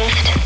Shift.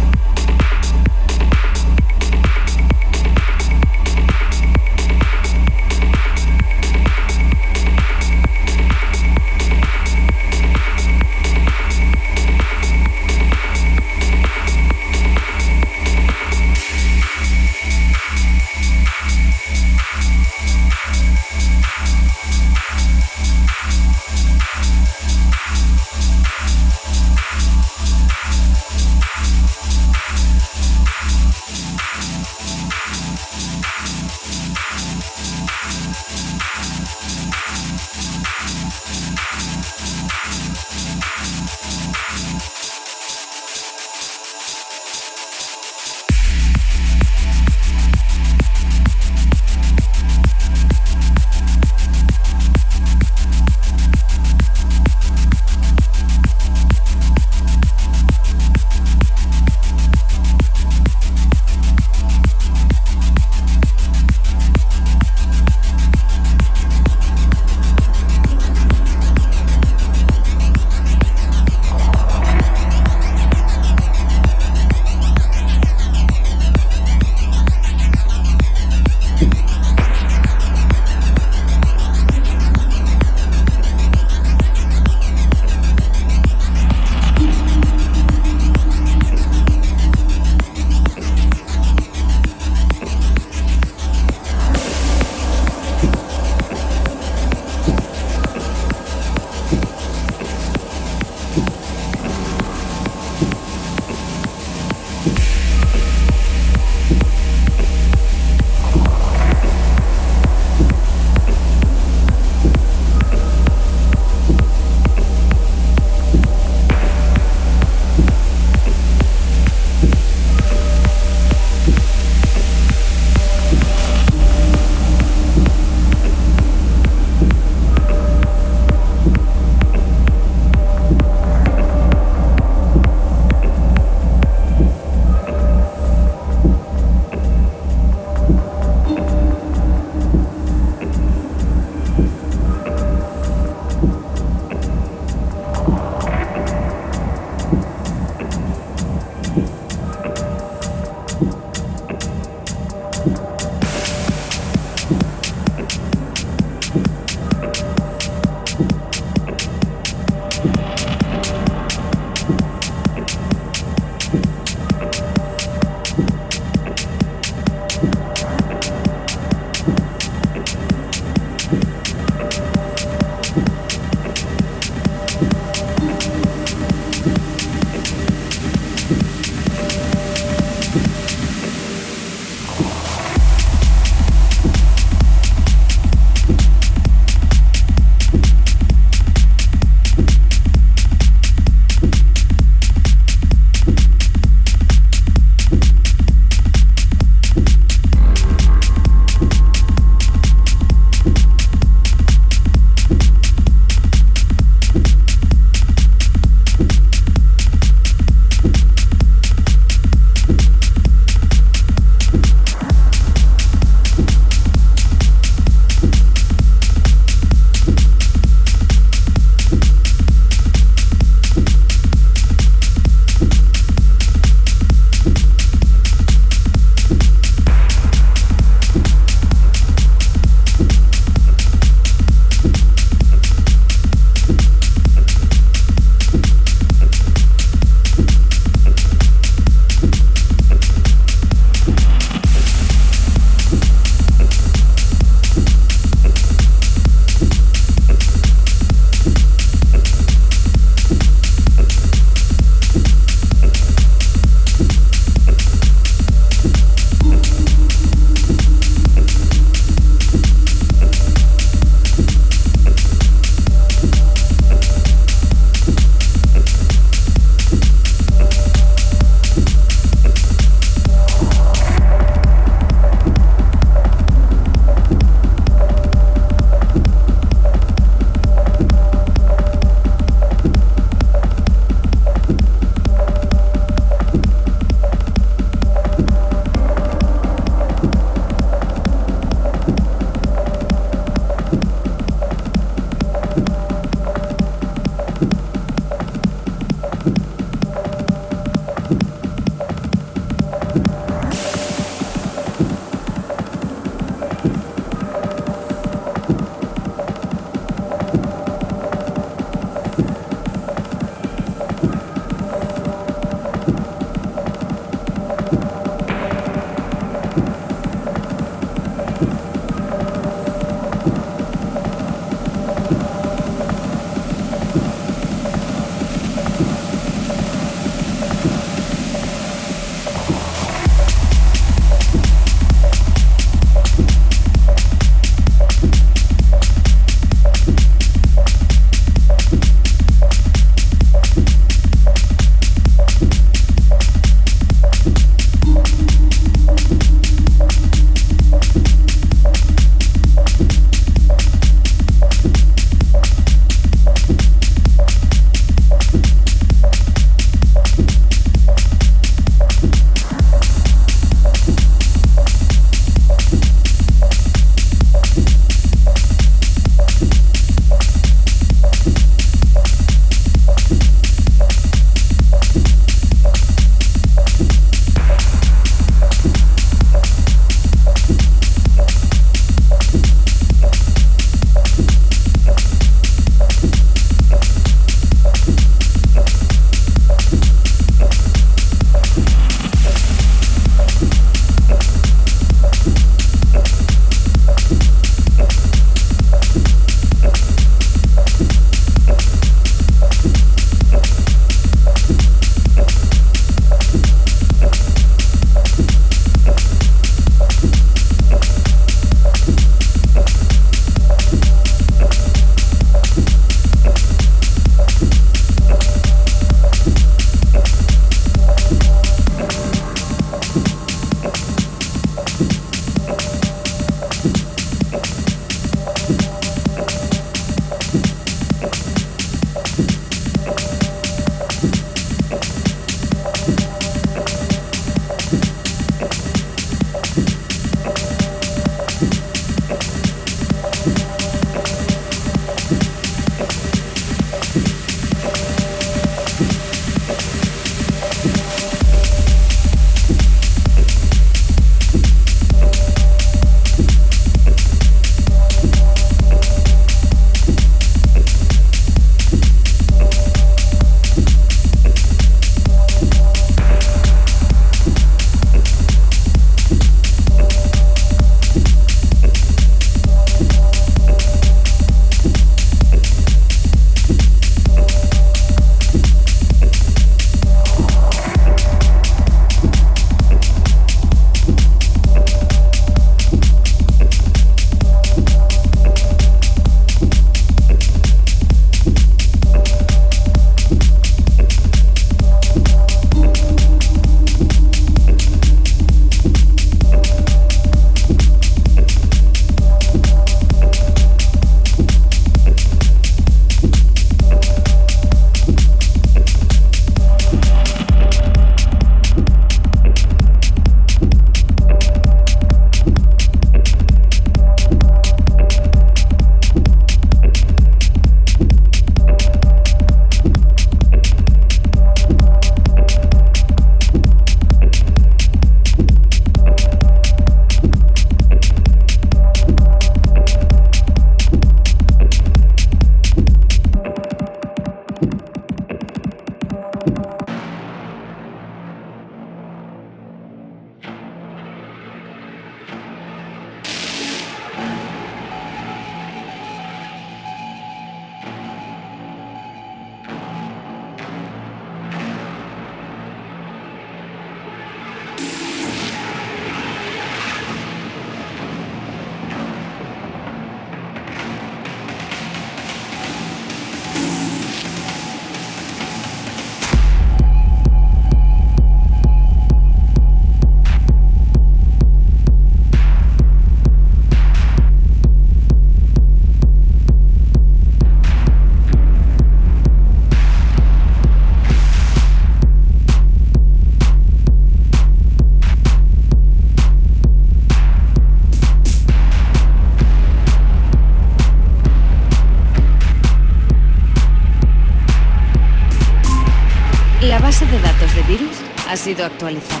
sido actualizado.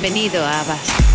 Bienvenido a Abbas.